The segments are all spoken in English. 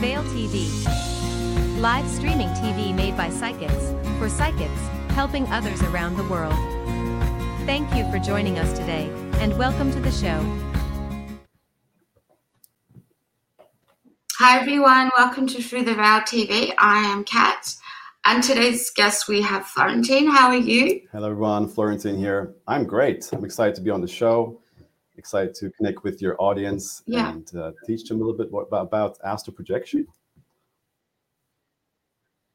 the Veil TV. Live streaming TV made by psychics, for psychics, helping others around the world. Thank you for joining us today, and welcome to the show. Hi everyone, welcome to Through the Veil TV. I am Kat, and today's guest we have Florentin. How are you? Hello everyone, Florentin here. I'm great. I'm excited to be on the show. Excited to connect with your audience Yeah. and uh, teach them a little bit about astral projection.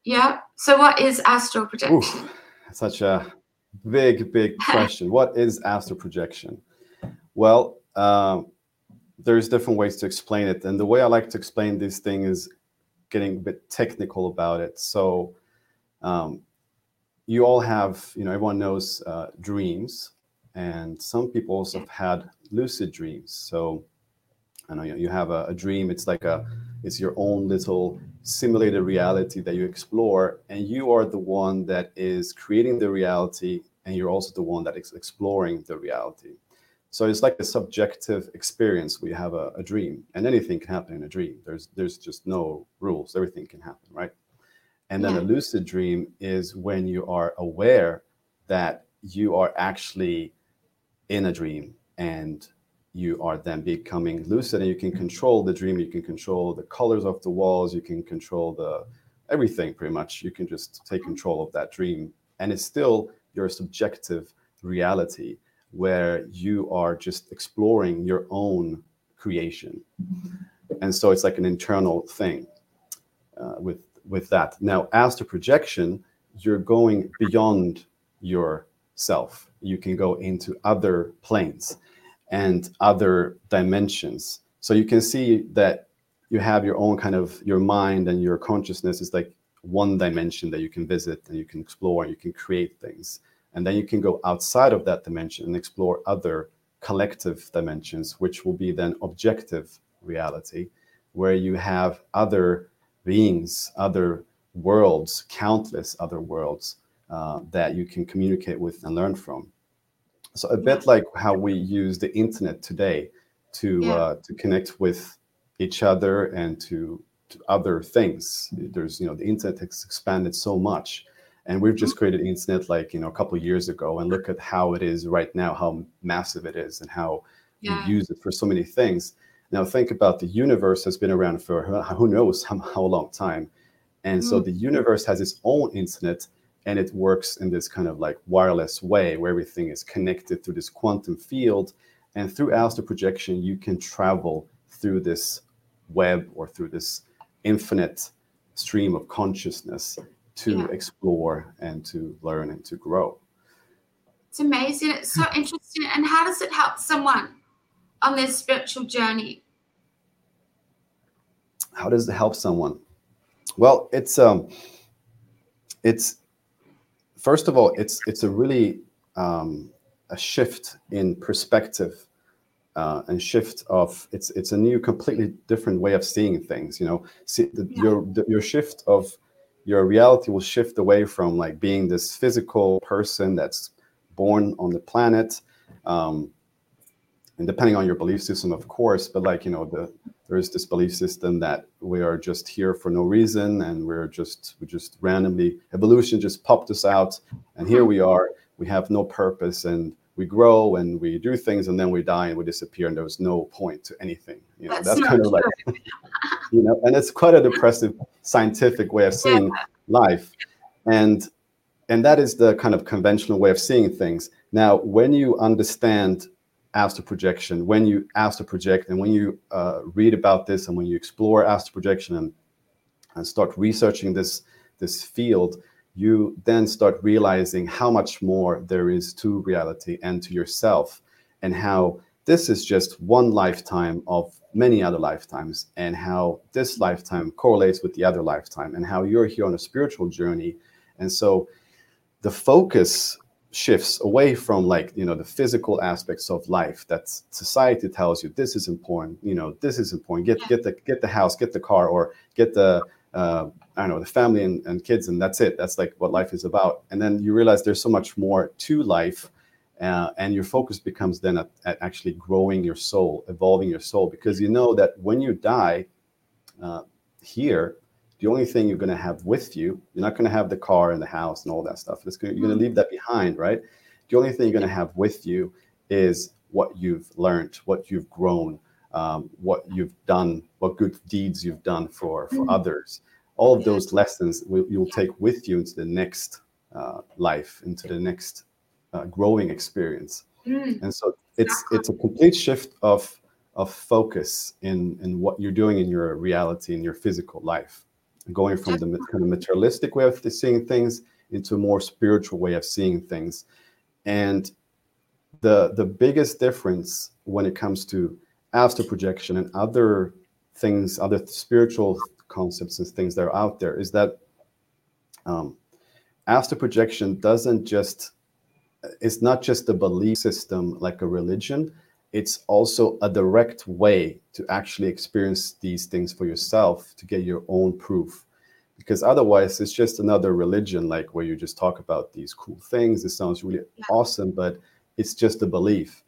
Yeah. So, what is astral projection? Oof, such a big, big question. what is astral projection? Well, um, there's different ways to explain it, and the way I like to explain this thing is getting a bit technical about it. So, um, you all have, you know, everyone knows uh, dreams, and some people also have had lucid dreams. So, I know you you have a, a dream. It's like a, it's your own little simulated reality that you explore, and you are the one that is creating the reality, and you're also the one that is exploring the reality. So it's like a subjective experience. We have a, a dream, and anything can happen in a dream. There's there's just no rules. Everything can happen, right? And then Yeah. a lucid dream is when you are aware that you are actually in a dream and you are then becoming lucid and you can control the dream you can control the colors of the walls you can control the everything pretty much. You can just take control of that dream. And it's still your subjective reality where you are just exploring your own creation. And so it's like an internal thing uh, with with that. Now as to projection you're going beyond yourself. You can go into other planes and other dimensions. So you can see that you have your own kind of your mind and your consciousness is like one dimension that you can visit and you can explore and you can create things. And then you can go outside of that dimension and explore other collective dimensions which will be then objective reality where you have other beings other worlds countless other worlds uh, that you can communicate with and learn from so a bit like how we use the internet today to Yeah. uh, to connect with each other and to, to other things there's you know the internet has expanded so much and we've just created internet like you know a couple of years ago and look at how it is right now how massive it is and how Yeah. we use it for so many things now think about the universe has been around for who- knows how, how long time and so Mm. the universe has its own internet and it works in this kind of like wireless way where everything is connected through this quantum field and through astral projection you can travel through this web or through this infinite stream of consciousness to Yeah. explore and to learn and to grow It's amazing. It's so interesting. And how does it help someone on their spiritual journey? how does it help someone well it's um it's first of all it's it's a really um, a shift in perspective uh, and shift of it's it's a new completely different way of seeing things you know see the, Yeah. your the, your shift of your reality will shift away from like being this physical person that's born on the planet um, and depending on your belief system of course but like you know the there's this belief system that we are just here for no reason and we're just we just randomly evolution just popped us out and here we are. We have no purpose and we grow and we do things and then we die and we disappear and there was no point to anything you know That's that's, kind of like you know and it's quite a depressive scientific way of seeing life. And and that is the kind of conventional way of seeing things. Now when you understand astral projection when you astral project and when you uh, read about this and when you explore astral projection and, and start researching this this field you then start realizing how much more there is to reality and to yourself and how this is just one lifetime of many other lifetimes and how this lifetime correlates with the other lifetime and how you're here on a spiritual journey. And so the focus shifts away from like you know the physical aspects of life that society tells you this is important you know this is important. Get get the get the house get the car or get the uh, I don't know the family and, and kids and that's it. That's like what life is about. And then you realize there's so much more to life uh, and your focus becomes then at, at actually growing your soul evolving your soul because you know that when you die uh, here, the only thing you're going to have with you, you're not going to have the car and the house and all that stuff. Gonna, you're going to leave that behind, right? The only thing you're going to have with you is what you've learned, what you've grown, um, what you've done, what good deeds you've done for for mm-hmm. others. All of those lessons will, you'll take with you into the next uh, life, into the next uh, growing experience. Mm. And so it's it's a complete shift of of focus in in what you're doing in your reality in your physical life, going from the kind of materialistic way of seeing things into a more spiritual way of seeing things. And the the biggest difference when it comes to astral projection and other things, other spiritual concepts and things that are out there, is that um, astral projection doesn't just it's not just a belief system like a religion it's also a direct way to actually experience these things for yourself to get your own proof. Because otherwise it's just another religion like where you just talk about these cool things. It sounds really yeah. awesome but it's just a belief.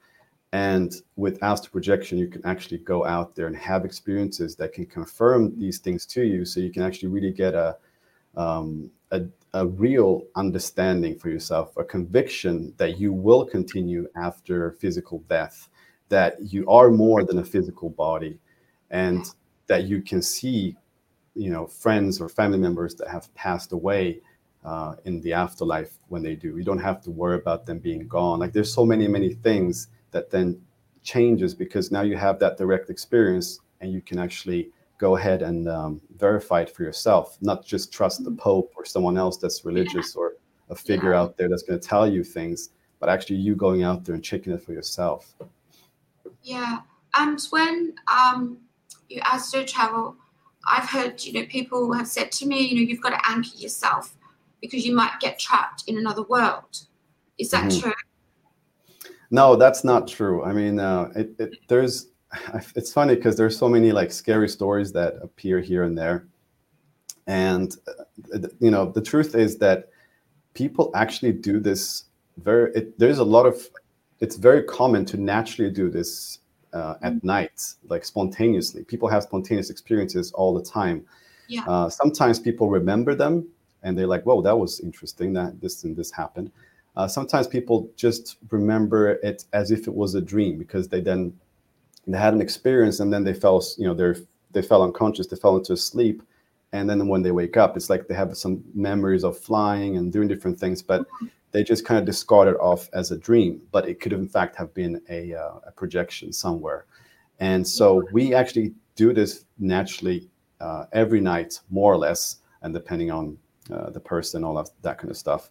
And with astral projection you can actually go out there and have experiences that can confirm these things to you. So you can actually really get a um, a, a real understanding for yourself, a conviction that you will continue after physical death, that you are more than a physical body, and that you can see, you know, friends or family members that have passed away uh, in the afterlife when they do. You don't have to worry about them being gone. Like there's so many, many things that then changes because now you have that direct experience and you can actually go ahead and um, verify it for yourself, not just trust the Pope or someone else that's religious or a figure yeah. out there that's going to tell you things, but actually you going out there and checking it for yourself. Yeah, and when um, you astro travel, I've heard you know people have said to me, you know, you've got to anchor yourself because you might get trapped in another world. Is that mm-hmm. true? No, that's not true. I mean, uh, it, it, there's it's funny because there's so many like scary stories that appear here and there and uh, you know the truth is that people actually do this very it, there's a lot of it's very common to naturally do this uh, at mm-hmm. night like spontaneously people have spontaneous experiences all the time yeah. Uh, sometimes people remember them and they're like whoa that was interesting that this and this happened uh, sometimes people just remember it as if it was a dream because they then they had an experience and then they fell you know they they fell unconscious they fell into a sleep and then when they wake up it's like they have some memories of flying and doing different things but they just kind of discard it off as a dream but it could in fact have been a, uh, a projection somewhere and so we actually do this naturally uh, every night more or less and depending on uh, the person all of that kind of stuff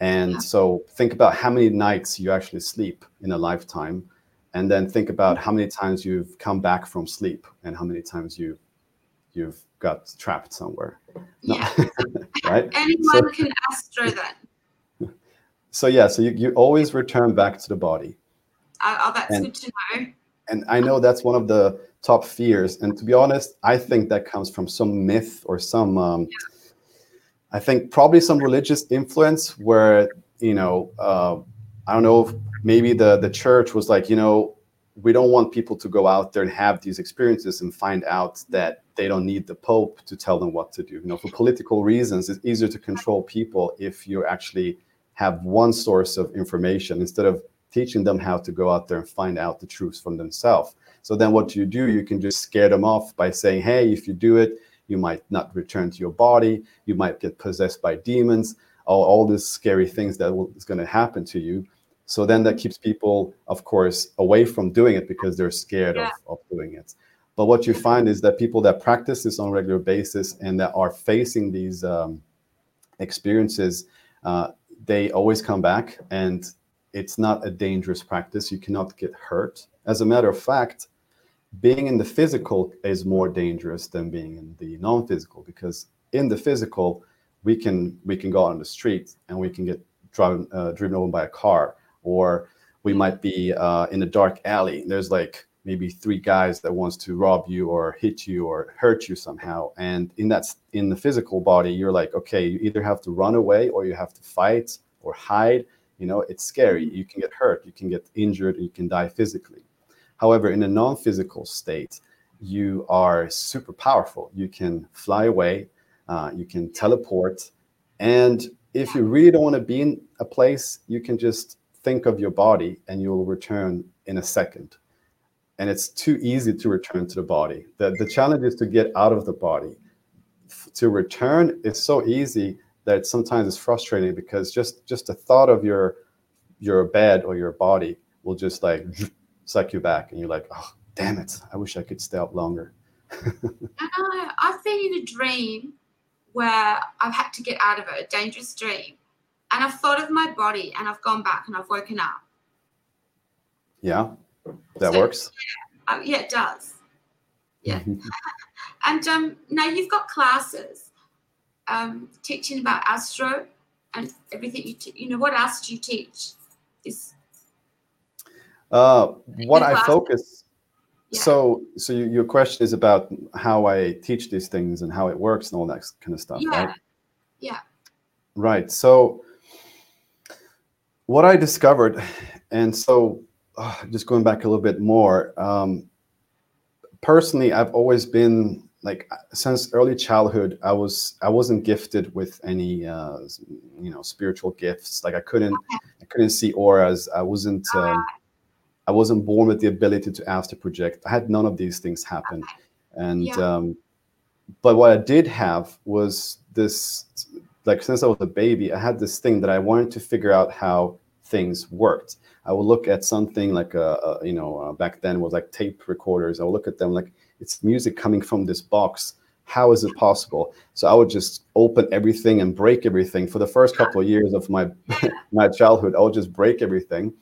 and so think about how many nights you actually sleep in a lifetime and then think about how many times you've come back from sleep and how many times you you've got trapped somewhere. Yeah. right? Anyone so, can astro then. So yeah, so you, you always return back to the body. Oh, that's and, good to know. And I know that's one of the top fears. And to be honest, I think that comes from some myth or some um, yeah. I think probably some religious influence where, you know, uh, I don't know if maybe the the church was like, you know, we don't want people to go out there and have these experiences and find out that they don't need the pope to tell them what to do. You know, for political reasons, it's easier to control people if you're actually have one source of information instead of teaching them how to go out there and find out the truths from themselves. So then what you do, you can just scare them off by saying, hey, if you do it, you might not return to your body, you might get possessed by demons, all, all these scary things that will, is going to happen to you. So then that keeps people, of course, away from doing it because they're scared yeah. of, of doing it. But what you find is that people that practice this on a regular basis and that are facing these um, experiences, uh, they always come back and it's not a dangerous practice. You cannot get hurt. As a matter of fact, being in the physical is more dangerous than being in the non-physical because in the physical we can we can go out on the street and we can get driven uh, driven over by a car or we might be uh, in a dark alley. There's like maybe three guys that wants to rob you or hit you or hurt you somehow. And in that in the physical body, you're like, okay, you either have to run away or you have to fight or hide. You know, it's scary. You can get hurt, you can get injured, you can die physically. However, in a non-physical state, you are super powerful. You can fly away, uh, you can teleport, and if you really don't want to be in a place, you can just think of your body and you'll return in a second. And it's too easy to return to the body. The, the challenge is to get out of the body. To return is so easy that sometimes it's frustrating because just just the thought of your your bed or your body will just like suck you back and you're like, oh damn it, I wish I could stay up longer. I I've been in a dream where I've had to get out of it, a dangerous dream. And I've thought of my body and I've gone back and I've woken up. Yeah, that So, works. Yeah, uh, yeah, it does. Yeah. Mhm. And um, now you've got classes um, teaching about astro and everything you, te- you know, what else do you teach? Is Uh, what I focus. Yeah. So, so you, your question is about how I teach these things and how it works and all that kind of stuff, yeah, right? yeah, Right. So, what I discovered, and so uh, just going back a little bit more, um, personally, I've always been like since early childhood, I was I wasn't gifted with any uh, you know spiritual gifts. Like I couldn't I couldn't see auras. I wasn't um, I wasn't born with the ability to astral project. I had none of these things happen, and Yeah. um, but what I did have was this like since I was a baby, I had this thing that I wanted to figure out how things worked. I would look at something like a, a you know uh, back then was like tape recorders. I would look at them like it's music coming from this box. How is it possible? So I would just open everything and break everything. For the first couple of years of my my childhood, I would just break everything,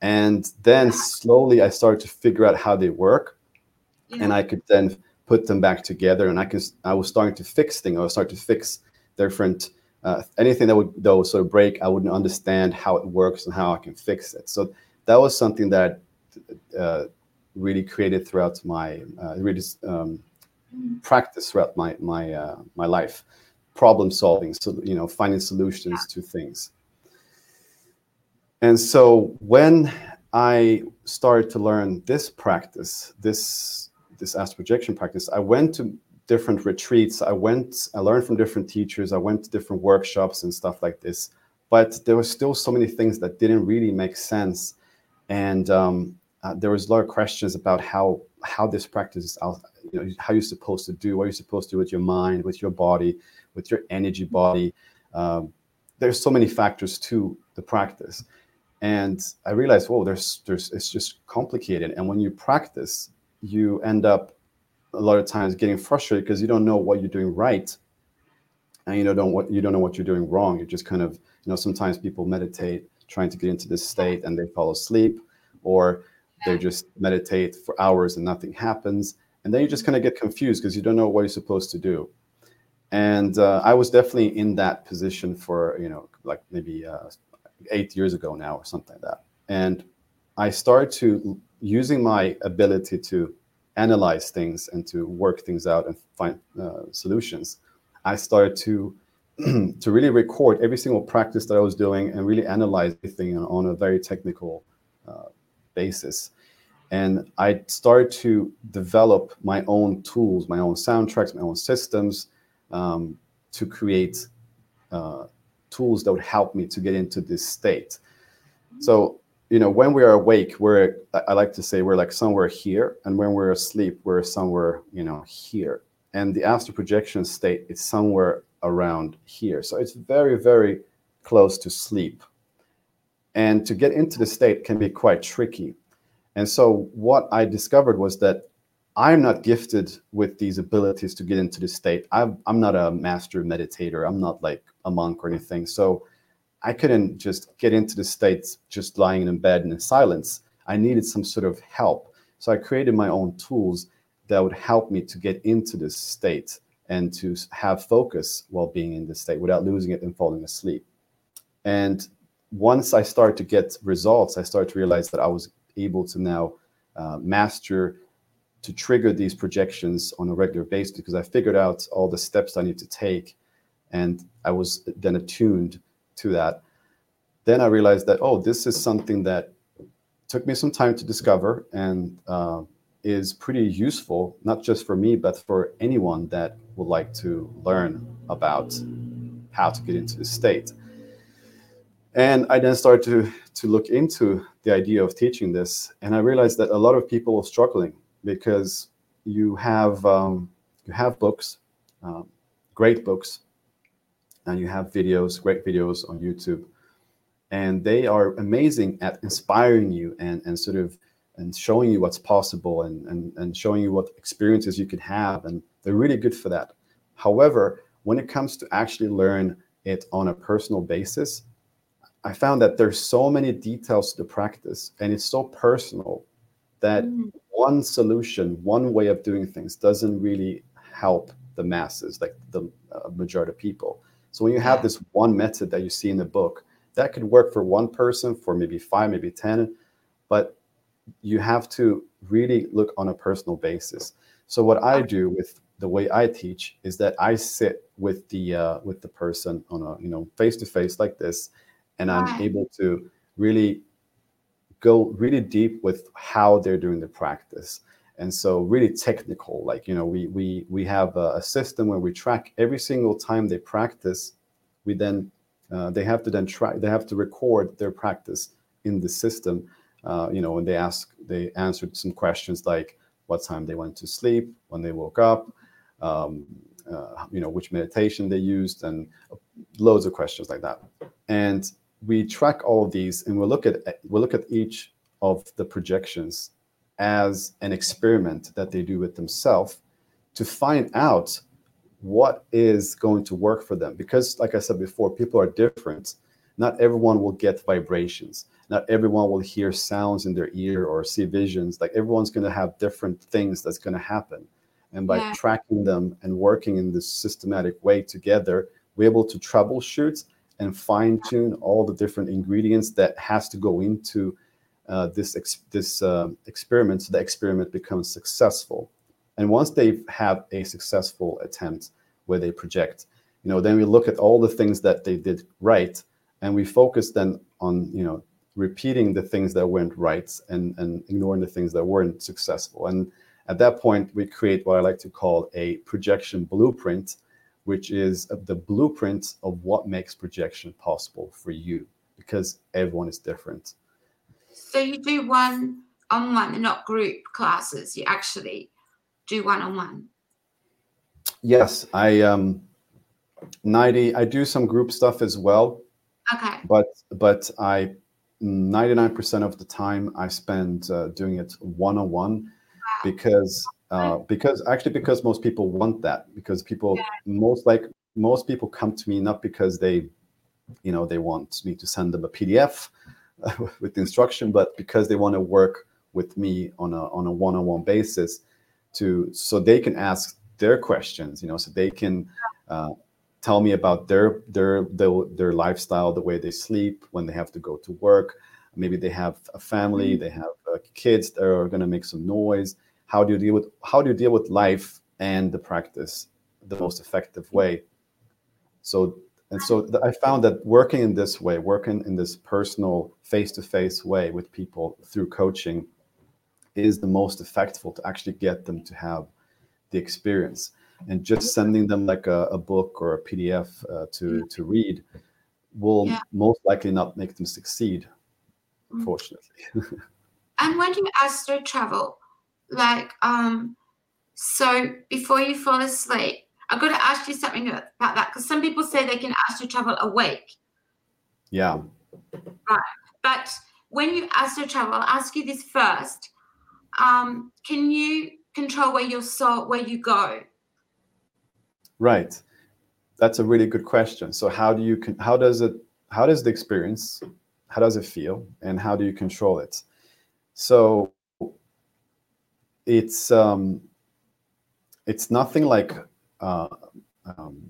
and then slowly I started to figure out how they work yeah. and I could then put them back together. And I could I was starting to fix things. I was starting to fix different uh, anything that would that sort of break. I wouldn't understand how it works and how I can fix it. So that was something that uh, really created throughout my uh, really um, practice throughout my my uh, my life, problem solving. So you know, finding solutions to things. And so when I started to learn this practice, this this astral projection practice, I went to different retreats. I went, I learned from different teachers. I went to different workshops and stuff like this. But there were still so many things that didn't really make sense, and um, uh, there was a lot of questions about how how this practice is, you know, how you're supposed to do, what you're supposed to do with your mind, with your body, with your energy body. Um, there's so many factors to the practice and i realized whoa there's there's it's just complicated and when you practice you end up a lot of times getting frustrated because you don't know what you're doing right and you know don't what you don't know what you're doing wrong. You're just kind of you know sometimes people meditate trying to get into this state and they fall asleep or they just meditate for hours and nothing happens and then you just kind of get confused because you don't know what you're supposed to do. And uh, i was definitely in that position for you know like maybe uh, eight years ago now or something like that. And i started to using my ability to analyze things and to work things out and find uh, solutions i started to to really record every single practice that i was doing and really analyze everything on, on a very technical uh, basis and i started to develop my own tools my own soundtracks my own systems um, to create uh, tools that would help me to get into this state. So, you know, when we are awake, we're, I I like to say, we're like somewhere here. And when we're asleep, we're somewhere, you know, here. And the astral projection state is somewhere around here. So it's very, very close to sleep. And to get into the state can be quite tricky. And so, what I discovered was that I'm not gifted with these abilities to get into the state. I'm, I'm not a master meditator. I'm not like a monk or anything. So I couldn't just get into the state just lying in bed in silence. I needed some sort of help. So I created my own tools that would help me to get into this state and to have focus while being in this state without losing it and falling asleep. And once I started to get results, I started to realize that I was able to now uh, master to trigger these projections on a regular basis because I figured out all the steps I need to take and I was then attuned to that. Then I realized that, oh, this is something that took me some time to discover and uh, is pretty useful, not just for me, but for anyone that would like to learn about how to get into the state. And I then started to, to look into the idea of teaching this, and I realized that a lot of people are struggling because you have um, you have books, um, great books, and you have videos, great videos on YouTube, and they are amazing at inspiring you and and sort of and showing you what's possible and, and, and showing you what experiences you can have. And they're really good for that. However, when it comes to actually learn it on a personal basis, I found that there's so many details to the practice and it's so personal that mm. one solution, one way of doing things doesn't really help the masses, like the uh, majority of people. So when you have this one method that you see in the book, that could work for one person, for maybe five, maybe 10, but you have to really look on a personal basis. So what I do with the way I teach is that I sit with the uh, with the person on a you know face to face like this, and I'm able to really go really deep with how they're doing the practice. And so really technical, like you know, we we we have a, system where we track every single time they practice. We then uh, they have to then try they have to record their practice in the system uh, you know, when they asked, they answered some questions like what time they went to sleep, when they woke up, um, uh, you know, which meditation they used, and loads of questions like that. And we track all of these, and we'll look at we'll look at each of the projections as an experiment that they do with themselves to find out what is going to work for them. Because, like I said before, people are different. Not everyone will get vibrations not everyone will hear sounds in their ear or see visions like everyone's going to have different things that's going to happen and by yeah. tracking them and working in this systematic way together we're able to troubleshoot and fine tune all the different ingredients that has to go into uh, this ex- this uh, experiment so the experiment becomes successful and once they have a successful attempt where they project you know then we look at all the things that they did right and we focus then on you know repeating the things that went right and, and ignoring the things that weren't successful. And at that point, we create what I like to call a projection blueprint, which is the blueprint of what makes projection possible for you because everyone is different. So you do one on one, not group classes. You actually do one on one. Yes, I um 90 I do some group stuff as well. Okay. But but I 99% of the time I spend uh, doing it one-on-one because uh, because actually because most people want that because people yeah. most like most people come to me not because they you know they want me to send them a PDF with the instruction but because they want to work with me on a on a one-on-one basis to so they can ask their questions you know so they can uh, tell me about their, their their their lifestyle, the way they sleep, when they have to go to work. Maybe they have a family, mm-hmm. they have uh, kids that are going to make some noise. How do you deal with how do you deal with life and the practice the most effective way? So and so th- I found that working in this way, working in this personal face-to-face way with people through coaching, is the most effective to actually get them to have the experience and just sending them like a, a book or a PDF uh, to to read will yeah. most likely not make them succeed, mm. unfortunately. and when you astral travel, like um, so before you fall asleep, I've got to ask you something about that because some people say they can astral travel awake. Yeah. Right, but when you astral travel, I'll ask you this first. Um, can you control where your soul, where you go? Right. That's a really good question. So how do you how does it how does the experience how does it feel and how do you control it? So it's um, it's nothing like uh, um,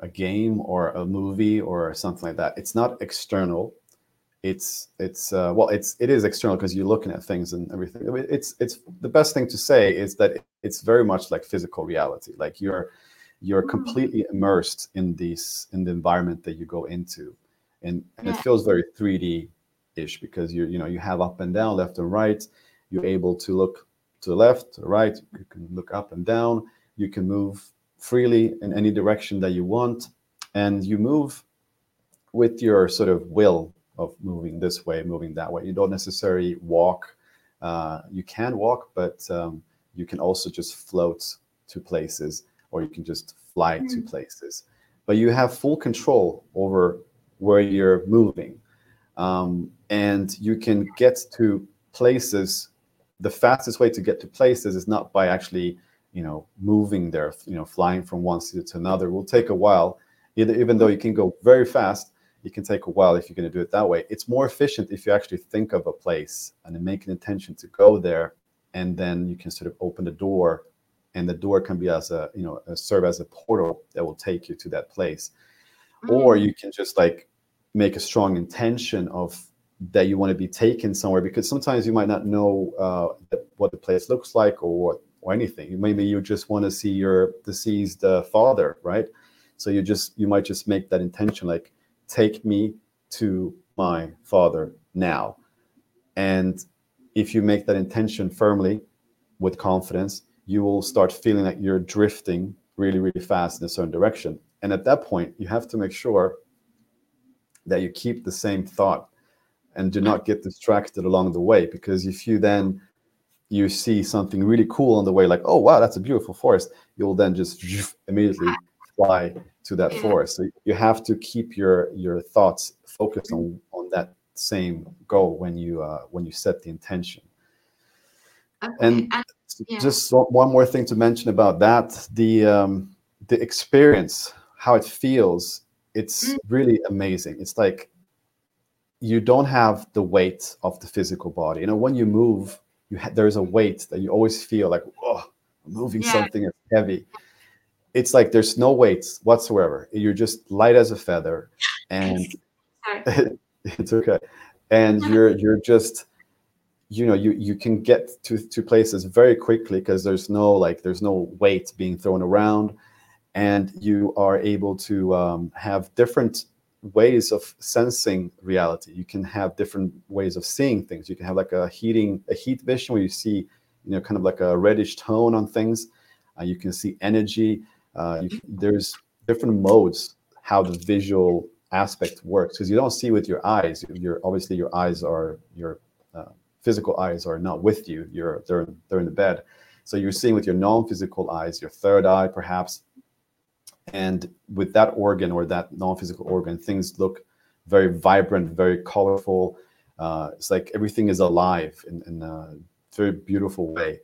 a game or a movie or something like that. It's not external. It's it's uh, well, it's it is external because you're looking at things and everything. It's it's the best thing to say is that it's very much like physical reality. Like you're you're mm. completely immersed in these in the environment that you go into and, and yeah. it feels very 3d ish because you you know you have up and down left and right you're able to look to the left, to the right. You can look up and down. You can move freely in any direction that you want, and you move with your sort of will of moving this way, moving that way. You don't necessarily walk. Uh, you can walk, but um, you can also just float to places, or you can just fly mm. to places. But you have full control over where you're moving, um, and you can get to places. The fastest way to get to places is not by actually, you know, moving there. You know, flying from one city to another will take a while. Either, even though you can go very fast, it can take a while if you're going to do it that way. It's more efficient if you actually think of a place and make an intention to go there, and then you can sort of open the door, and the door can be as a you know serve as a portal that will take you to that place, mm-hmm. or you can just like make a strong intention of that you want to be taken somewhere because sometimes you might not know uh, what the place looks like or what or anything. Maybe you just want to see your deceased uh, father, right? So you just you might just make that intention like take me to my father now. And if you make that intention firmly with confidence, you will start feeling like you're drifting really, really fast in a certain direction. And at that point, you have to make sure that you keep the same thought and do not get distracted along the way. Because if you then you see something really cool on the way, like, oh wow, that's a beautiful forest, you'll then just immediately fly to that forest. So you have to keep your your thoughts focused on on that same goal when you uh, when you set the intention. Okay. And, and yeah. just one more thing to mention about that the um, the experience, how it feels. It's mm. really amazing. It's like you don't have the weight of the physical body. You know, when you move, you ha- there's a weight that you always feel like, oh, I'm moving yeah. something that's heavy it's like there's no weights whatsoever. You're just light as a feather, and it's okay. And you're you're just you know you you can get to to places very quickly because there's no like there's no weight being thrown around, and you are able to um, have different ways of sensing reality. You can have different ways of seeing things. You can have like a heating a heat vision where you see you know kind of like a reddish tone on things. Uh, you can see energy uh, you, there's different modes how the visual aspect works because you don't see with your eyes. You're obviously your eyes are your uh, physical eyes are not with you. You're they're they're in the bed, so you're seeing with your non-physical eyes, your third eye perhaps, and with that organ or that non-physical organ, things look very vibrant, very colorful. Uh, it's like everything is alive in, in a very beautiful way.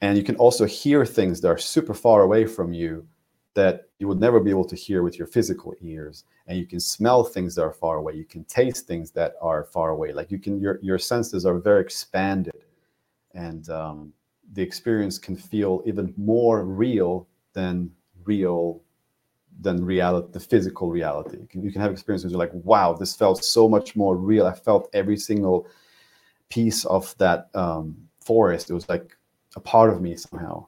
And you can also hear things that are super far away from you that you would never be able to hear with your physical ears. And you can smell things that are far away. You can taste things that are far away. Like you can your, your senses are very expanded. And um, the experience can feel even more real than real than reality the physical reality you can, you can have experiences like wow this felt so much more real i felt every single piece of that um, forest it was like a part of me somehow.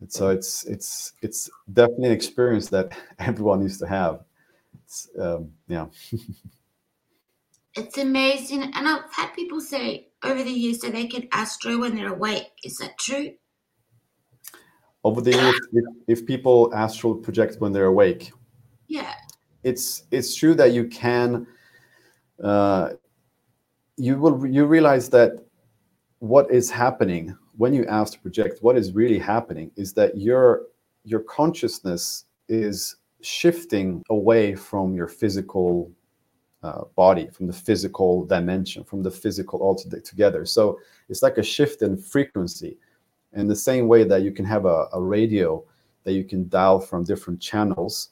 And so it's it's it's definitely an experience that everyone needs to have. It's um, yeah. it's amazing, and I've had people say over the years that they can astro when they're awake. Is that true? Over the years, if, if people astral project when they're awake, yeah, it's it's true that you can. Uh, you will you realize that what is happening when you astral project, what is really happening is that your your consciousness is shifting away from your physical uh, body, from the physical dimension, from the physical altogether. So it's like a shift in frequency. In the same way that you can have a, a radio that you can dial from different channels,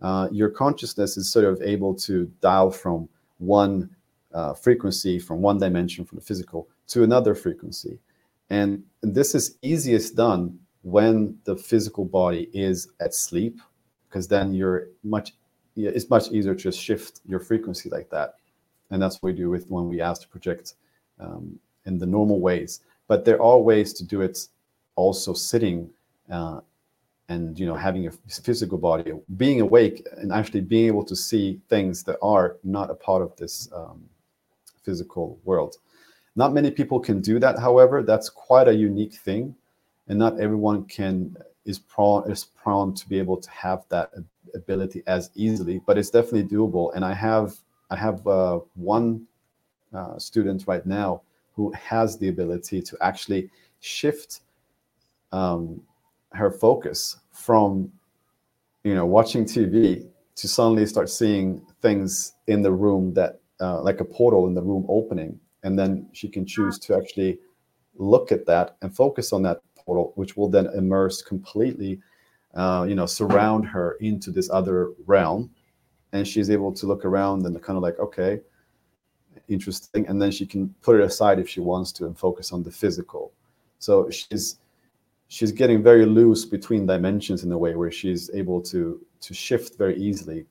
uh, your consciousness is sort of able to dial from one uh, frequency, from one dimension, from the physical, to another frequency. And this is easiest done when the physical body is at sleep, because then you're much it's much easier to shift your frequency like that. And that's what we do with when we astral project um, in the normal ways. But there are ways to do it also sitting uh, and you know having a physical body, being awake and actually being able to see things that are not a part of this um, physical world. not many people can do that. However, that's quite a unique thing, and not everyone can is prone is prone to be able to have that ability as easily. But it's definitely doable. And I have I have uh, one uh, student right now who has the ability to actually shift um, her focus from you know watching TV to suddenly start seeing things in the room that uh, like a portal in the room opening. And then she can choose to actually look at that and focus on that portal which will then immerse completely uh, you know surround her into this other realm. And she's able to look around and kind of like okay interesting. And then she can put it aside if she wants to and focus on the physical. So she's she's getting very loose between dimensions in a way where she's able to to shift very easily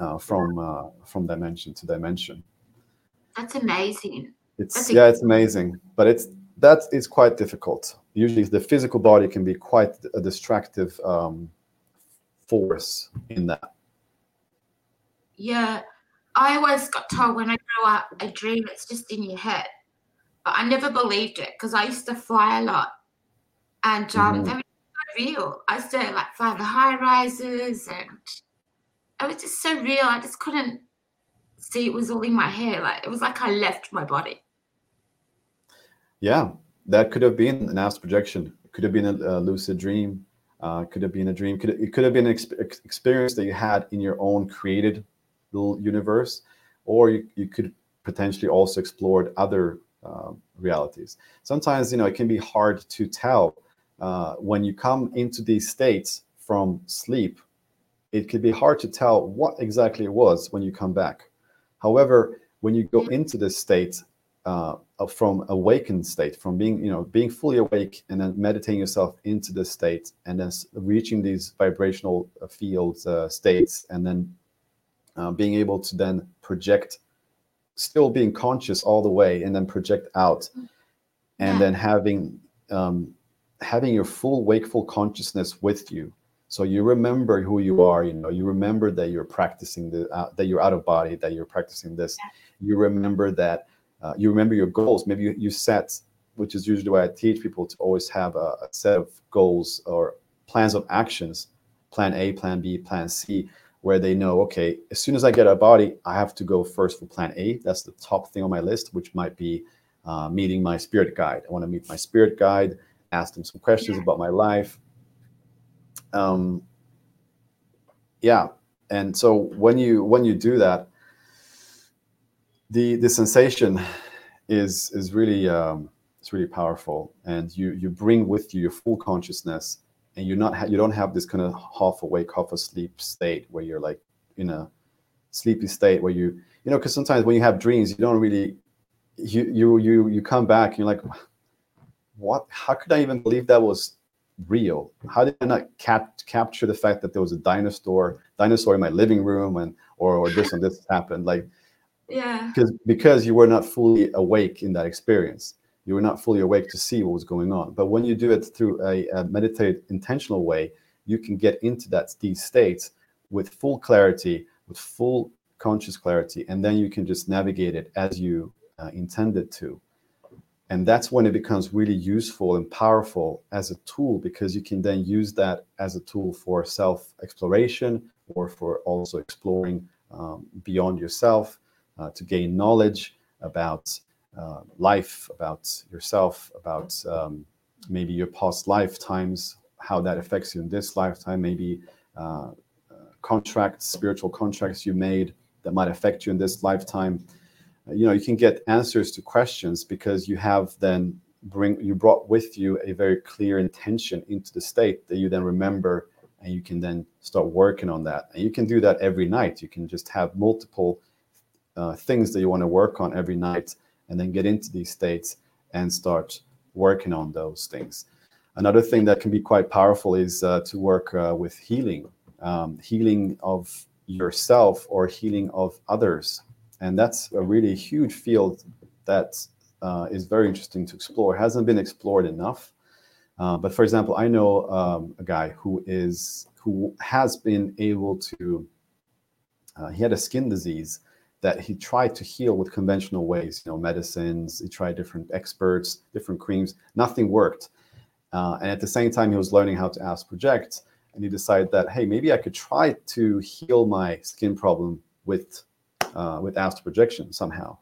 uh, from uh, from dimension to dimension. That's amazing. It's That's yeah, it's amazing, but it's that is quite difficult. Usually, the physical body can be quite a distractive um, force in that. Yeah, I always got told when I grow up, a dream it's just in your head, but I never believed it because I used to fly a lot, and um, Mhm. they were so real. I used to like fly the high rises, and it was just so real. I just couldn't see it was all in my head. Like it was like I left my body. Yeah, that could have been an astral projection. It could have been a, a lucid dream. Uh, could have been a dream. Could it could have been an ex- experience that you had in your own created little universe, or you, you could potentially also explored other um, realities. Sometimes you know it can be hard to tell uh, when you come into these states from sleep. It could be hard to tell what exactly it was when you come back. However, when you go into this state uh, from awakened state, from being you know being fully awake and then meditating yourself into this state, and then reaching these vibrational uh, fields uh, states, and then uh, being able to then project, still being conscious all the way, and then project out, and Yeah. then having um, having your full wakeful consciousness with you. So you remember who you are. You know, you remember that you're practicing the uh, that you're out of body, that you're practicing this. You remember that uh, you remember your goals. Maybe you, you set, which is usually why I teach people to always have a, a set of goals or plans of actions, plan A, plan B, plan C, where they know, okay, as soon as I get a body, I have to go first for plan A. That's the top thing on my list, which might be uh, meeting my spirit guide. I want to meet my spirit guide, ask them some questions about my life. Um, yeah, and so when you when you do that, the the sensation is is really um, it's really powerful, and you you bring with you your full consciousness, and you're not ha- you don't have this kind of half awake, half asleep state where you're like in a sleepy state where you you know because sometimes when you have dreams you don't really you you you you come back and you're like what how could i even believe that was real? How did i not cap- capture the fact that there was a dinosaur dinosaur in my living room and or, or this and this happened? Like Yeah. because because you were not fully awake in that experience. You were not fully awake to see what was going on. But when you do it through a, a meditated intentional way you can get into that these states with full clarity with full conscious clarity and then you can just navigate it as you uh, intended to and that's when it becomes really useful and powerful as a tool because you can then use that as a tool for self exploration or for also exploring um, beyond yourself uh, to gain knowledge about uh, life, about yourself, about um, maybe your past lifetimes, how that affects you in this lifetime, maybe uh, uh, contracts, spiritual contracts you made that might affect you in this lifetime. You know, you can get answers to questions because you have then bring you brought with you a very clear intention into the state that you then remember and you can then start working on that. And you can do that every night. You can just have multiple uh, things that you want to work on every night and then get into these states and start working on those things. Another thing that can be quite powerful is uh, to work uh, with healing um, healing of yourself or healing of others and that's a really huge field that uh, is very interesting to explore hasn't been explored enough uh, but for example i know um, a guy who is who has been able to uh, he had a skin disease that he tried to heal with conventional ways, you know, medicines. He tried different experts, different creams. Nothing worked. Uh, and at the same time, he was learning how to astral project. And he decided that, hey, maybe I could try to heal my skin problem with uh, with astral projection somehow.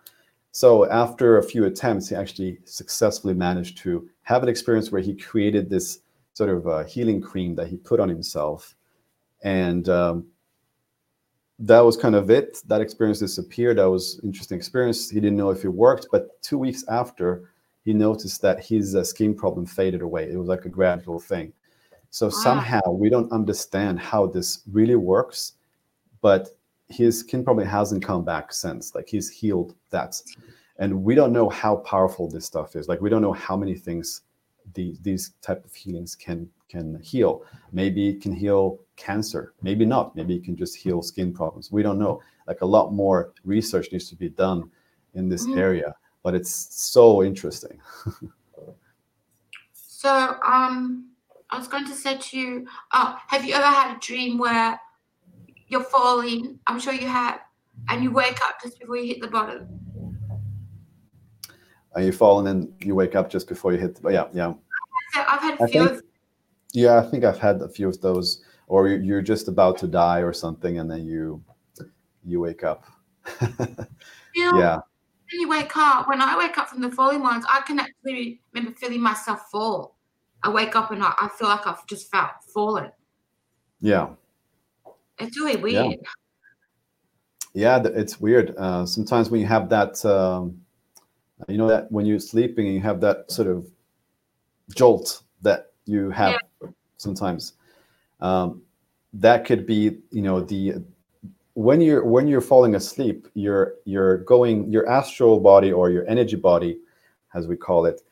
So after a few attempts, he actually successfully managed to have an experience where he created this sort of uh, healing cream that he put on himself, and um, that was kind of it. That experience disappeared. That was interesting experience. He didn't know if it worked, but two weeks after, he noticed that his uh, skin problem faded away. It was like a gradual thing. So wow. somehow we don't understand how this really works, but his skin probably hasn't come back since. Like he's healed that, and we don't know how powerful this stuff is. Like we don't know how many things the, these type of healings can can heal. Maybe it can heal cancer. Maybe not. Maybe it can just heal skin problems. We don't know. Like a lot more research needs to be done in this mm. area, but it's so interesting. so um I was going to say to you, uh, have you ever had a dream where you're falling, I'm sure you have, and you wake up just before you hit the bottom. Are you falling and you wake up just before you hit the, yeah, yeah. I've had a few think, Yeah, I think I've had a few of those. Or you're just about to die or something and then you you wake up. yeah. When you wake up, when I wake up from the falling ones, I can actually remember feeling myself fall. I wake up and I, I feel like I've just felt fallen. Yeah. It's really weird. Yeah, yeah it's weird. Uh, sometimes when you have that, um, you know, that when you're sleeping and you have that sort of jolt that you have yeah. sometimes, um, that could be, you know, the when you're when you're falling asleep, you're you're going your astral body or your energy body, as we call it,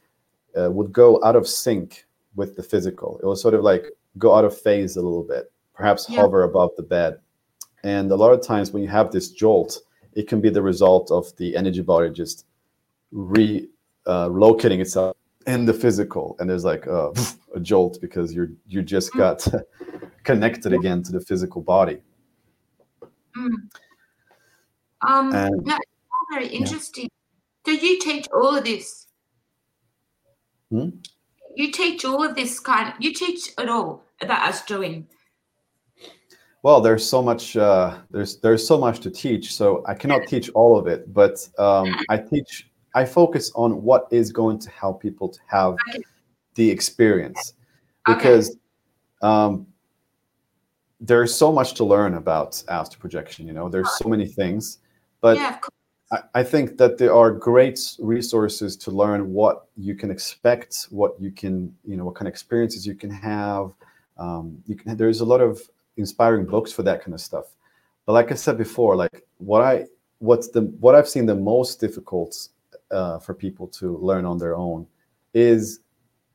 uh, would go out of sync with the physical. It will sort of like go out of phase a little bit perhaps yeah. hover above the bed. And a lot of times when you have this jolt, it can be the result of the energy body just relocating uh, itself in the physical. And there's like a, a jolt because you're you just mm. got connected again to the physical body. Mm. Um, and, no, very interesting. Yeah. Do you teach all of this? Hmm? You teach all of this kind. Of, you teach it all about us doing well, there's so much. Uh, there's there's so much to teach, so I cannot teach all of it. But um, I teach. I focus on what is going to help people to have the experience, because um, there's so much to learn about astral projection. You know, there's so many things, but. Yeah, I, I think that there are great resources to learn what you can expect, what you can, you know, what kind of experiences you can have. Um, you can. There's a lot of inspiring books for that kind of stuff. But like I said before, like what I what's the what I've seen the most difficult uh, for people to learn on their own is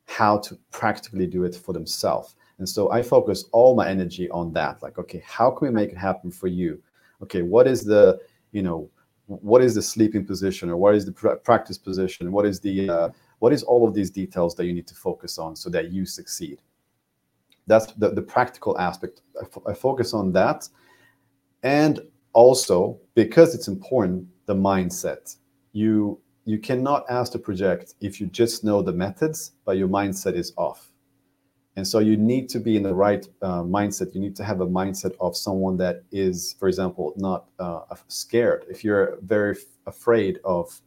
how to practically do it for themselves. And so I focus all my energy on that. Like, okay, how can we make it happen for you? Okay, what is the you know what is the sleeping position or what is the pr- practice position? What is the uh, what is all of these details that you need to focus on so that you succeed? That's the, the practical aspect. I, focus on that. And also because it's important the mindset. You you cannot astral project if you just know the methods but your mindset is off. And so you need to be in the right uh, mindset. You need to have a mindset of someone that is for example not uh, scared. If you're very f- afraid of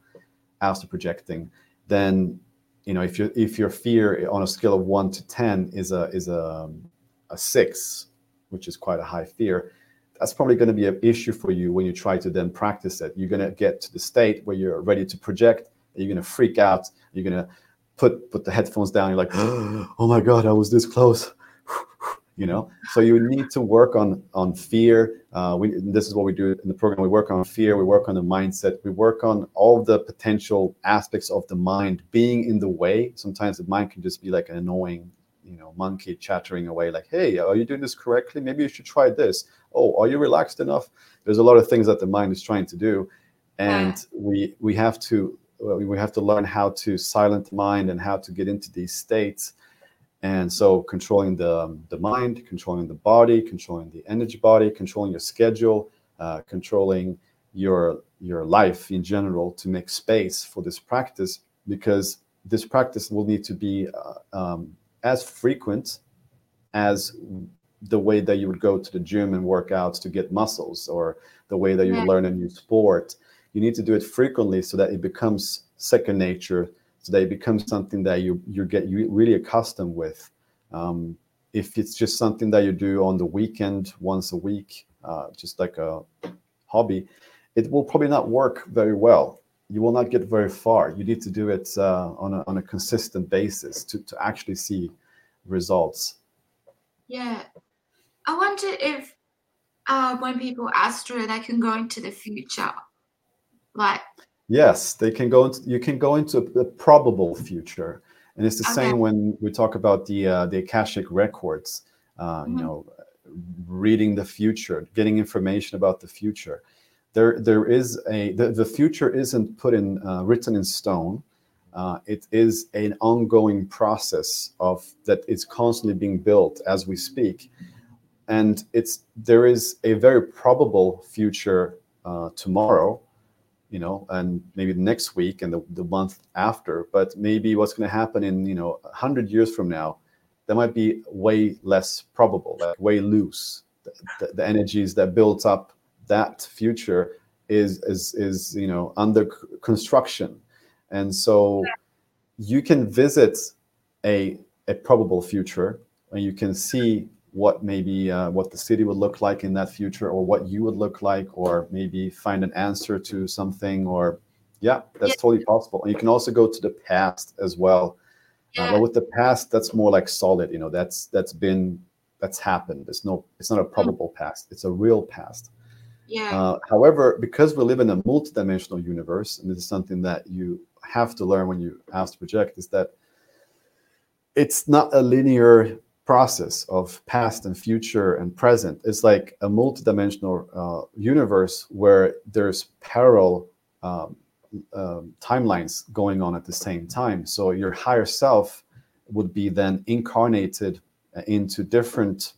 astral projecting then you know if your if your fear on a scale of one to ten is a is a a six, which is quite a high fear, that's probably going to be an issue for you when you try to then practice it. You're going to get to the state where you're ready to project. You're going to freak out. You're going to put put the headphones down. You're like, oh my god, I was this close. You know? So you need to work on on fear. Uh, we, this is what we do in the program. We work on fear. We work on the mindset. We work on all the potential aspects of the mind being in the way. Sometimes the mind can just be like an annoying you know monkey chattering away like hey are you doing this correctly? Maybe you should try this. Oh are you relaxed enough? There's a lot of things that the mind is trying to do. And we we have to we have to learn how to silent the mind and how to get into these states and so controlling the, the mind, controlling the body, controlling the energy body, controlling your schedule, uh, controlling your your life in general to make space for this practice because this practice will need to be uh, um, as frequent as the way that you would go to the gym and work out to get muscles or the way that you Yeah. learn a new sport you need to do it frequently so that it becomes second nature so that it becomes something that you you get you really accustomed with um, if it's just something that you do on the weekend once a week uh, just like a hobby it will probably not work very well you will not get very far you need to do it uh, on, a, on a consistent basis to, to actually see results Yeah. I wonder if uh, when people ask astro, they can go into the future. Like, Yes, they can go into you can go into a probable future, and it's the Okay. same when we talk about the uh, the akashic records. Uh, You Mhm. know, reading the future, getting information about the future. There, there is a the, the future isn't put in uh, written in stone. Uh, it is an ongoing process of that is constantly being built as we speak, and it's there is a very probable future uh, tomorrow you know, and maybe next week and the, the month after, but maybe what's going to happen in, you know, 100 years from now, that might be way less probable, like way loose. The, the, the energies that built up that future is, is, is, you know, under construction. And so you can visit a, a probable future and you can see what maybe uh, what the city would look like in that future or what you would look like or maybe find an answer to something or yeah that's Yeah. totally possible. And you can also go to the past as well. Uh, but with the past that's more like solid you know that's that's been that's happened. It's no it's not a probable past. It's a real past. Yeah, uh, however, because we live in a multidimensional universe, and this is something that you have to learn when you astral project, is that it's not a linear process of past and future and present. It's like a multidimensional uh, universe where there's parallel um, um, timelines going on at the same time. So your higher self would be then incarnated into different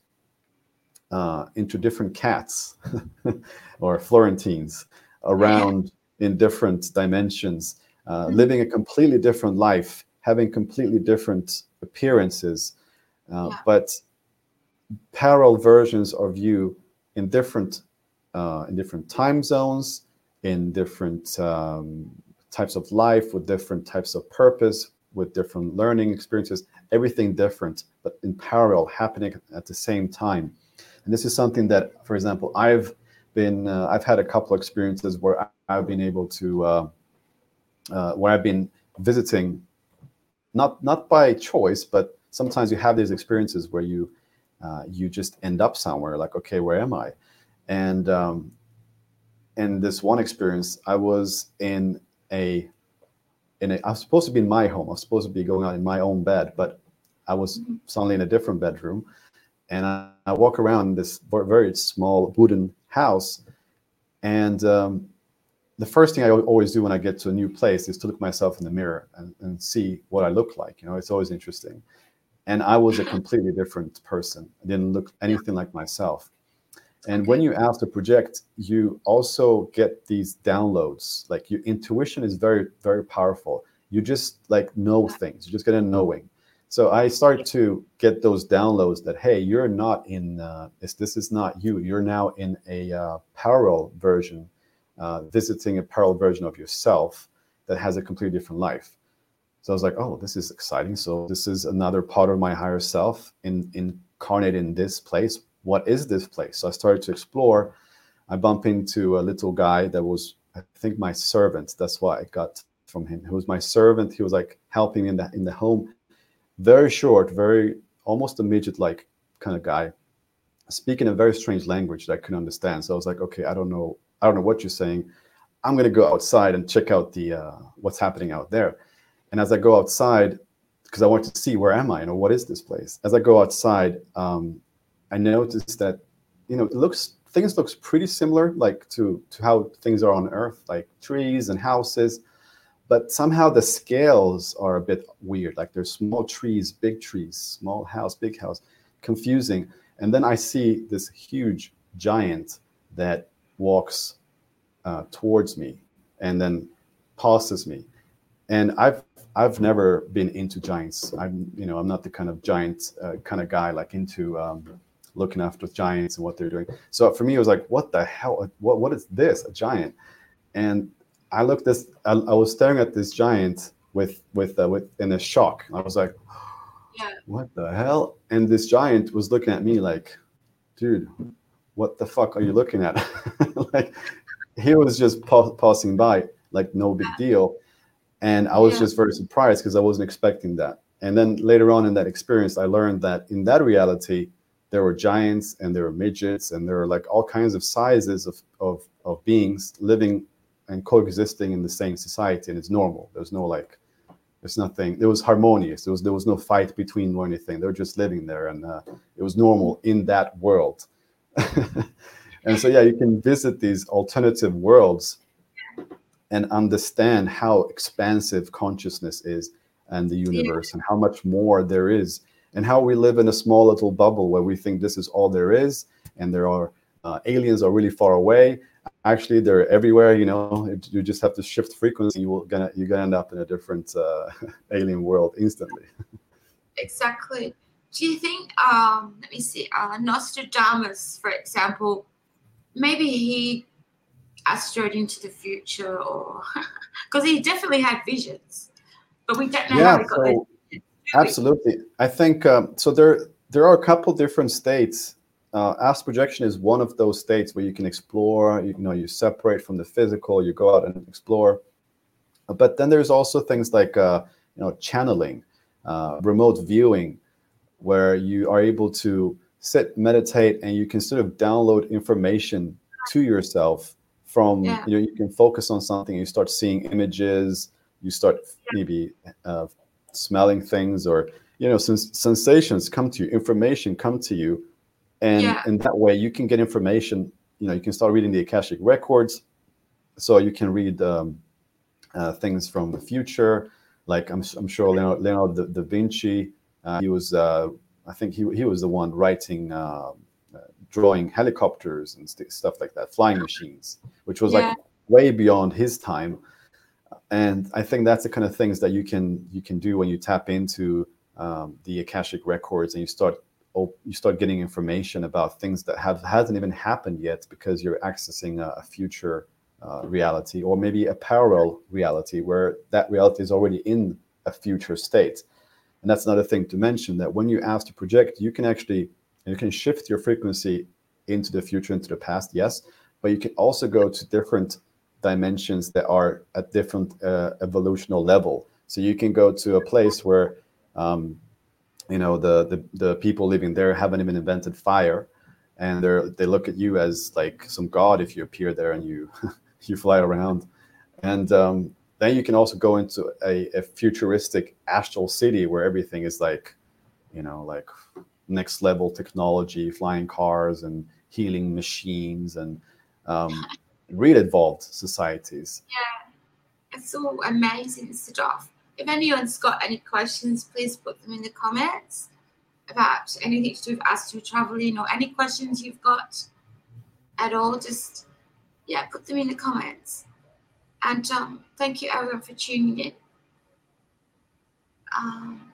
uh, into different cats or Florentines around in different dimensions, uh, Mhm. living a completely different life, having completely different appearances, uh, Yeah. but parallel versions of you in different uh, in different time zones, in different um, types of life, with different types of purpose, with different learning experiences, everything different, but in parallel, happening at the same time. And this is something that, for example, I've been, uh, I've had a couple of experiences where I've been able to, uh, uh, where I've been visiting, not not by choice, but sometimes you have these experiences where you, uh, you just end up somewhere like, okay, where am I? And um, in this one experience, I was in a, in a, I was supposed to be in my home. I was supposed to be going out in my own bed, but I was Mhm. suddenly in a different bedroom and I, I walk around this very small wooden house and um, the first thing i always do when i get to a new place is to look myself in the mirror and, and see what i look like you know it's always interesting and i was a completely different person. I didn't look anything like myself. And when you astral project you also get these downloads. Like your intuition is very very powerful. You just like know things. You just get a knowing. So I start to get those downloads that hey, you're not in uh, this. This is not you. You're now in a uh, parallel version, uh, visiting a parallel version of yourself that has a completely different life. So I was like, oh, this is exciting. So this is another part of my higher self in, incarnated in this place. What is this place? So I started to explore. I bump into a little guy that was, I think, my servant. That's why I got from him. He was my servant. He was like helping in the in the home very short, very almost a midget like kind of guy, speaking a very strange language that I couldn't understand. So I was like, okay, I don't know, I don't know what you're saying. I'm gonna go outside and check out the uh, what's happening out there. And as I go outside, because I want to see where am I, you know, what is this place? As I go outside, um, I notice that, you know, it looks things looks pretty similar, like to to how things are on Earth, like trees and houses but somehow the scales are a bit weird like there's small trees big trees small house big house confusing and then i see this huge giant that walks uh, towards me and then passes me. And I've I've never been into giants. I'm you know I'm not the kind of giant uh, kind of guy like into um, looking after giants and what they're doing. So for me, it was like, what the hell? What what is this? A giant? And I looked this. I, I was staring at this giant with with uh, with in a shock. I was like, Yeah. what the hell? And this giant was looking at me like, dude, what the fuck are you looking at? like he was just pa- passing by, like no big deal. And I was Yeah. just very surprised because I wasn't expecting that. And then later on in that experience, I learned that in that reality, there were giants and there were midgets and there were like all kinds of sizes of, of, of beings living and coexisting in the same society. And it's normal. There's no like, there's nothing, it was harmonious. There was, there was no fight between or anything. They were just living there and uh, it was normal in that world. and so, yeah, you can visit these alternative worlds and understand how expansive consciousness is and the universe and how much more there is and how we live in a small little bubble where we think this is all there is and there are uh, aliens are really far away. Actually they're everywhere you know? You just have to shift frequency you're gonna you're gonna end up in a different uh, alien world instantly. Exactly. Do you think, um, let me see, uh, Nostradamus, for example, maybe he asteroid into the future or because he definitely had visions, but we don't know how yeah so. Absolutely. I think um, so. There, there are a couple different states. Uh, astral projection is one of those states where you can explore. You, know, you separate from the physical. You go out and explore. But then there's also things like uh, you know channeling, uh, remote viewing, where you are able to sit, meditate, and you can sort of download information to yourself from. Yeah. You know, you can focus on something. You start seeing images. You start maybe uh, smelling things or you know sens- sensations come to you information come to you and Yeah. in that way you can get information you know you can start reading the akashic records so you can read um, uh, things from the future like i'm, I'm sure leonardo, leonardo da, da vinci uh, he was uh, i think he, he was the one writing uh, drawing helicopters and st- stuff like that flying machines which was Yeah. like way beyond his time and i think that's the kind of things that you can you can do when you tap into um, the akashic records and you start op- you start getting information about things that have hasn't even happened yet because you're accessing a, a future uh, reality or maybe a parallel reality where that reality is already in a future state and that's another thing to mention that when you astral project you can actually you can shift your frequency into the future into the past yes but you can also go to different dimensions that are at different uh, evolutional level. So you can go to a place where, um, you know, the, the the people living there haven't even invented fire, and they they look at you as like some god if you appear there and you you fly around, and um, then you can also go into a, a futuristic astral city where everything is like, you know, like next level technology, flying cars and healing machines and um, really evolved societies. Yeah, it's all amazing stuff. If anyone's got any questions, please put them in the comments about anything to do with astral traveling or any questions you've got at all. Just yeah, put them in the comments. And um, thank you everyone for tuning in. Um,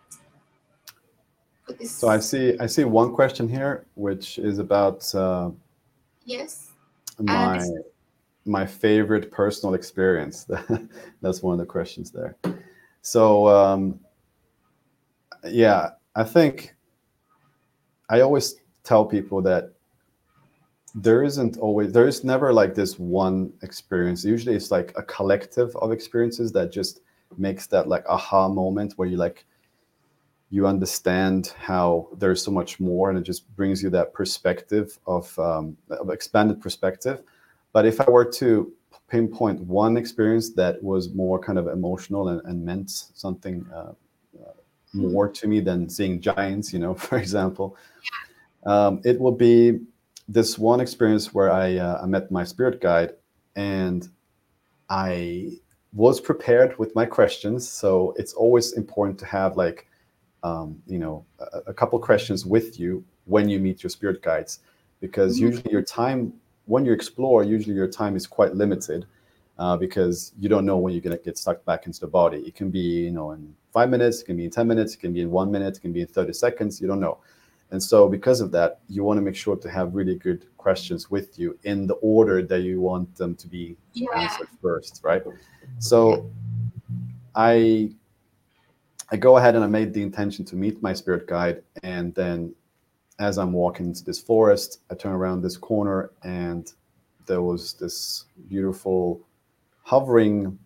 this. So I see I see one question here, which is about uh, yes. my this- my favorite personal experience. That's one of the questions there. So um, yeah, I think I always tell people that there isn't always there is never like this one experience. Usually it's like a collective of experiences that just makes that like aha moment where you like you understand how there's so much more and it just brings you that perspective of, um, of expanded perspective. But if i were to pinpoint one experience that was more kind of emotional and, and meant something uh, uh, more to me than seeing giants you know for example um, it will be this one experience where I, uh, I met my spirit guide and i was prepared with my questions. So it's always important to have like um, you know a, a couple questions with you when you meet your spirit guides because Mhm. usually your time when you explore, usually your time is quite limited uh, because you don't know when you're going to get sucked back into the body. It can be, you know, in five minutes, it can be in 10 minutes, it can be in one minute, it can be in 30 seconds, you don't know. And so, because of that, you want to make sure to have really good questions with you in the order that you want them to be yeah. answered first, right? So, I I go ahead and I made the intention to meet my spirit guide, and then as I'm walking into this forest, I turn around this corner, and there was this beautiful hovering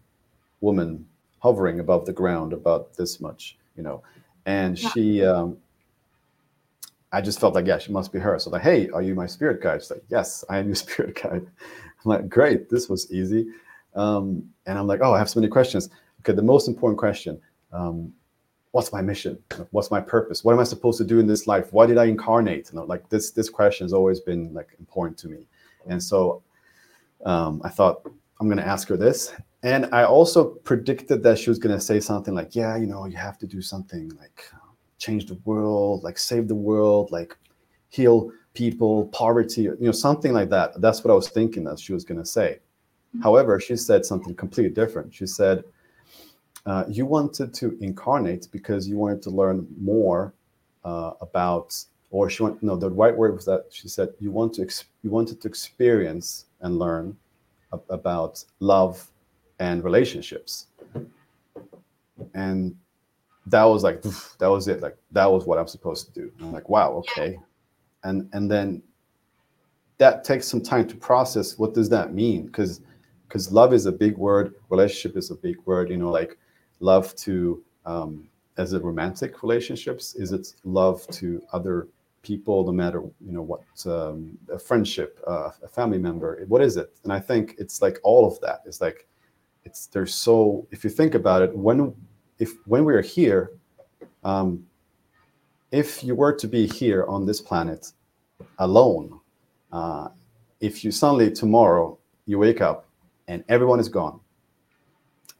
woman hovering above the ground about this much, you know, and yeah. she um, I just felt like, yeah, she must be her. So like, hey, are you my spirit guide? She's like, yes, I am your spirit guide. I'm like, great, this was easy. Um, and I'm like, oh, I have so many questions. Okay, the most important question: um, What's my mission? What's my purpose? What am I supposed to do in this life? Why did I incarnate? You know, like this. This question has always been like important to me, and so um, I thought I'm going to ask her this. And I also predicted that she was going to say something like, yeah, you know, you have to do something like change the world, like save the world, like heal people, poverty, you know, something like that. That's what I was thinking that she was going to say. Mm-hmm. However, she said something completely different. She said, uh, You wanted to incarnate because you wanted to learn more uh, about, or she went, no, the right word was that she said, You want to, ex- you wanted to experience and learn ab- about love and relationships. And that was like that was it. Like that was what i'm supposed to do. I'm like wow okay. And and then that takes some time to process. What does that mean? Because because love is a big word. Relationship is a big word you know like love to um, as a romantic relationships is it love to other people no matter you know what um, a friendship uh, a family member? What is it? And i think it's like all of that. It's like it's there's so if you think about it when if when we are here, um, if you were to be here on this planet alone, uh, if you suddenly tomorrow you wake up and everyone is gone,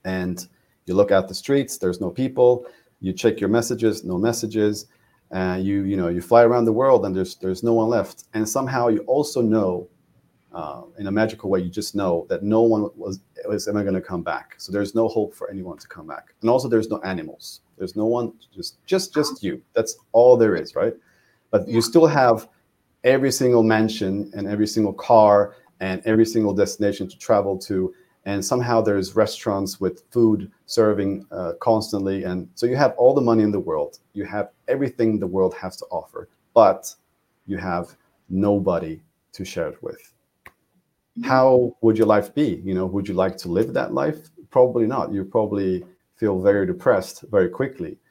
and you look out the streets, there's no people. You check your messages, no messages. Uh, you you know you fly around the world and there's there's no one left. And somehow you also know uh, in a magical way, you just know that no one was was ever going to come back. So there's no hope for anyone to come back. And also, there's no animals. There's no one. Just just just you. That's all there is, right? But you still have every single mansion and every single car and every single destination to travel to. And somehow there's restaurants with food serving uh, constantly. And so you have all the money in the world. You have everything the world has to offer, but you have nobody to share it with how would your life be? You know, would you like to live that life? Probably not. You probably feel very depressed very quickly.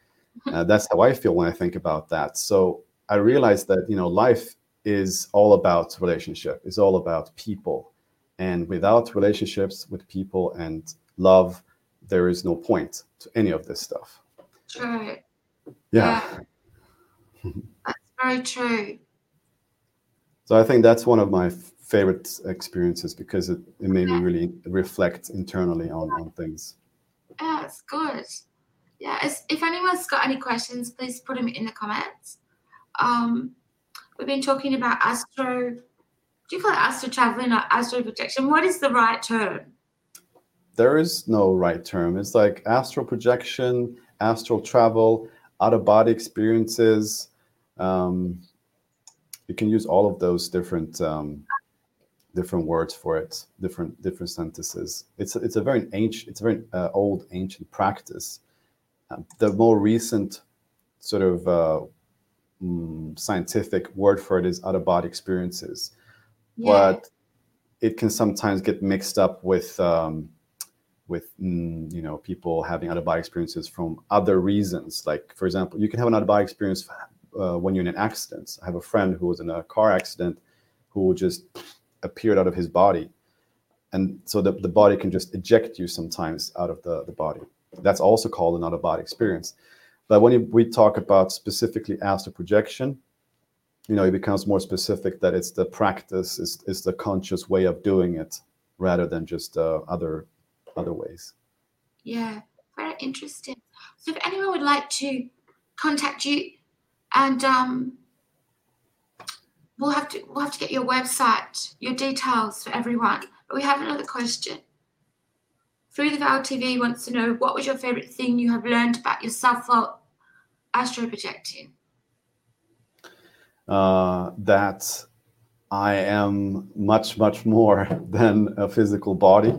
Uh, that's how I feel when I think about that. So I realized that you know life is all about relationship. It's all about people, and without relationships with people and love, there is no point to any of this stuff. True. Yeah. yeah. That's very true. So I think that's one of my favorite experiences because it, it made me really reflect internally on, on things. Yeah, it's good. Yeah, if anyone's got any questions, please put them in the comments. Um, we've been talking about astro. Do you call it astral traveling or astral projection? What is the right term? There is no right term. It's like astral projection, astral travel, out of body experiences. Um, you can use all of those different um, different words for it, different different sentences. It's a, it's a very ancient, it's a very uh, old ancient practice. Um, the more recent sort of uh, mm, scientific word for it is out of body experiences, yeah. but it can sometimes get mixed up with um, with mm, you know people having out of body experiences from other reasons. Like for example, you can have an out of body experience uh, when you're in an accident. I have a friend who was in a car accident who just appeared out of his body. And so the, the body can just eject you sometimes out of the, the body. That's also called an out of body experience. But when we talk about specifically astral projection, you know, it becomes more specific that it's the practice, it's, it's the conscious way of doing it rather than just uh, other other ways. Yeah, very interesting. So if anyone would like to contact you and um, we'll have to we'll have to get your website, your details for everyone. But we have another question. Through the Veil TV wants to know what was your favorite thing you have learned about yourself while astro projecting? Uh, that I am much, much more than a physical body.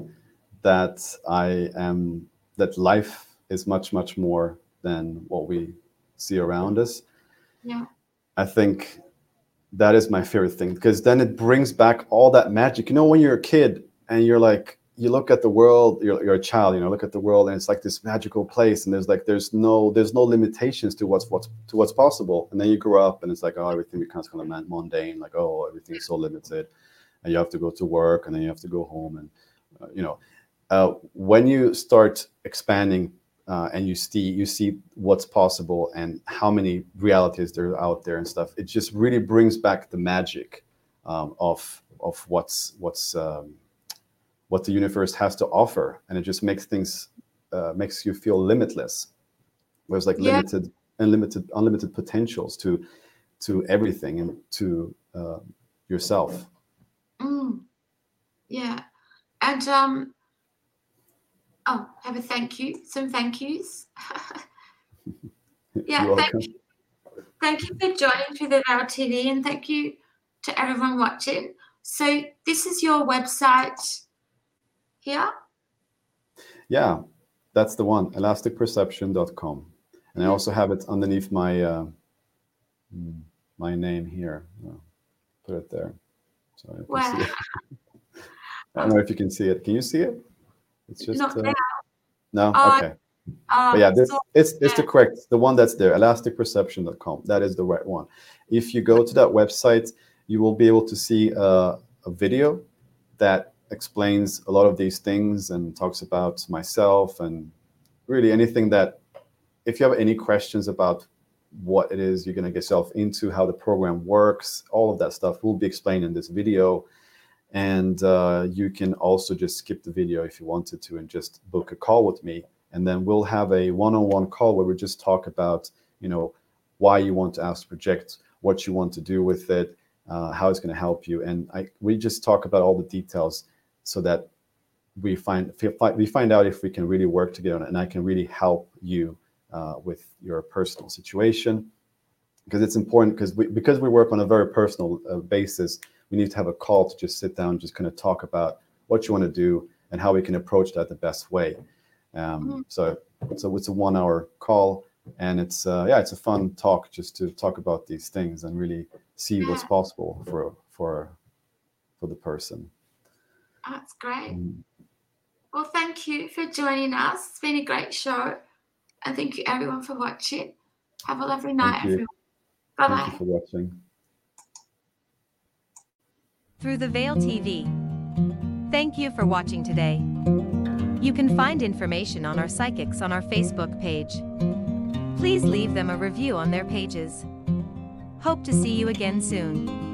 That I am that life is much, much more than what we see around us. Yeah. I think that is my favorite thing because then it brings back all that magic. You know, when you're a kid and you're like, you look at the world, you're, you're a child, you know, look at the world and it's like this magical place and there's like, there's no, there's no limitations to what's, what's, to what's possible. And then you grow up and it's like, oh, everything becomes kind of mundane, like, oh, everything's so limited and you have to go to work and then you have to go home. And, uh, you know, uh, when you start expanding uh, and you see you see what's possible and how many realities there are out there and stuff. It just really brings back the magic um, of of what's what's um, what the universe has to offer, and it just makes things uh, makes you feel limitless. There's like yeah. limited unlimited unlimited potentials to to everything and to uh, yourself. Mm. Yeah, and um, Oh, have a thank you. Some thank yous. yeah, thank you. Thank you for joining through the Veil TV and thank you to everyone watching. So this is your website here? Yeah, that's the one, elasticperception.com. And I also have it underneath my uh, my name here. I'll put it there. So wow. I don't know if you can see it. Can you see it? It's just uh, no. Uh, okay. Um, but yeah, this, so, it's it's the correct the one that's there, elasticperception.com. That is the right one. If you go to that website, you will be able to see uh, a video that explains a lot of these things and talks about myself and really anything that if you have any questions about what it is you're going to get yourself into, how the program works, all of that stuff will be explained in this video. And uh, you can also just skip the video if you wanted to and just book a call with me. And then we'll have a one-on-one call where we just talk about, you know, why you want to astro project, what you want to do with it, uh, how it's going to help you. And I, we just talk about all the details so that we find we find out if we can really work together and I can really help you uh, with your personal situation because it's important because we because we work on a very personal uh, basis we need to have a call to just sit down, just kind of talk about what you want to do and how we can approach that the best way. Um, mm-hmm. So, so it's a one-hour call, and it's uh, yeah, it's a fun talk just to talk about these things and really see what's possible for for for the person. That's great. Um, well, thank you for joining us. It's been a great show, and thank you everyone for watching. Have a lovely night, everyone. Bye bye. Thank you for watching through the Veil TV. Thank you for watching today. You can find information on our psychics on our Facebook page. Please leave them a review on their pages. Hope to see you again soon.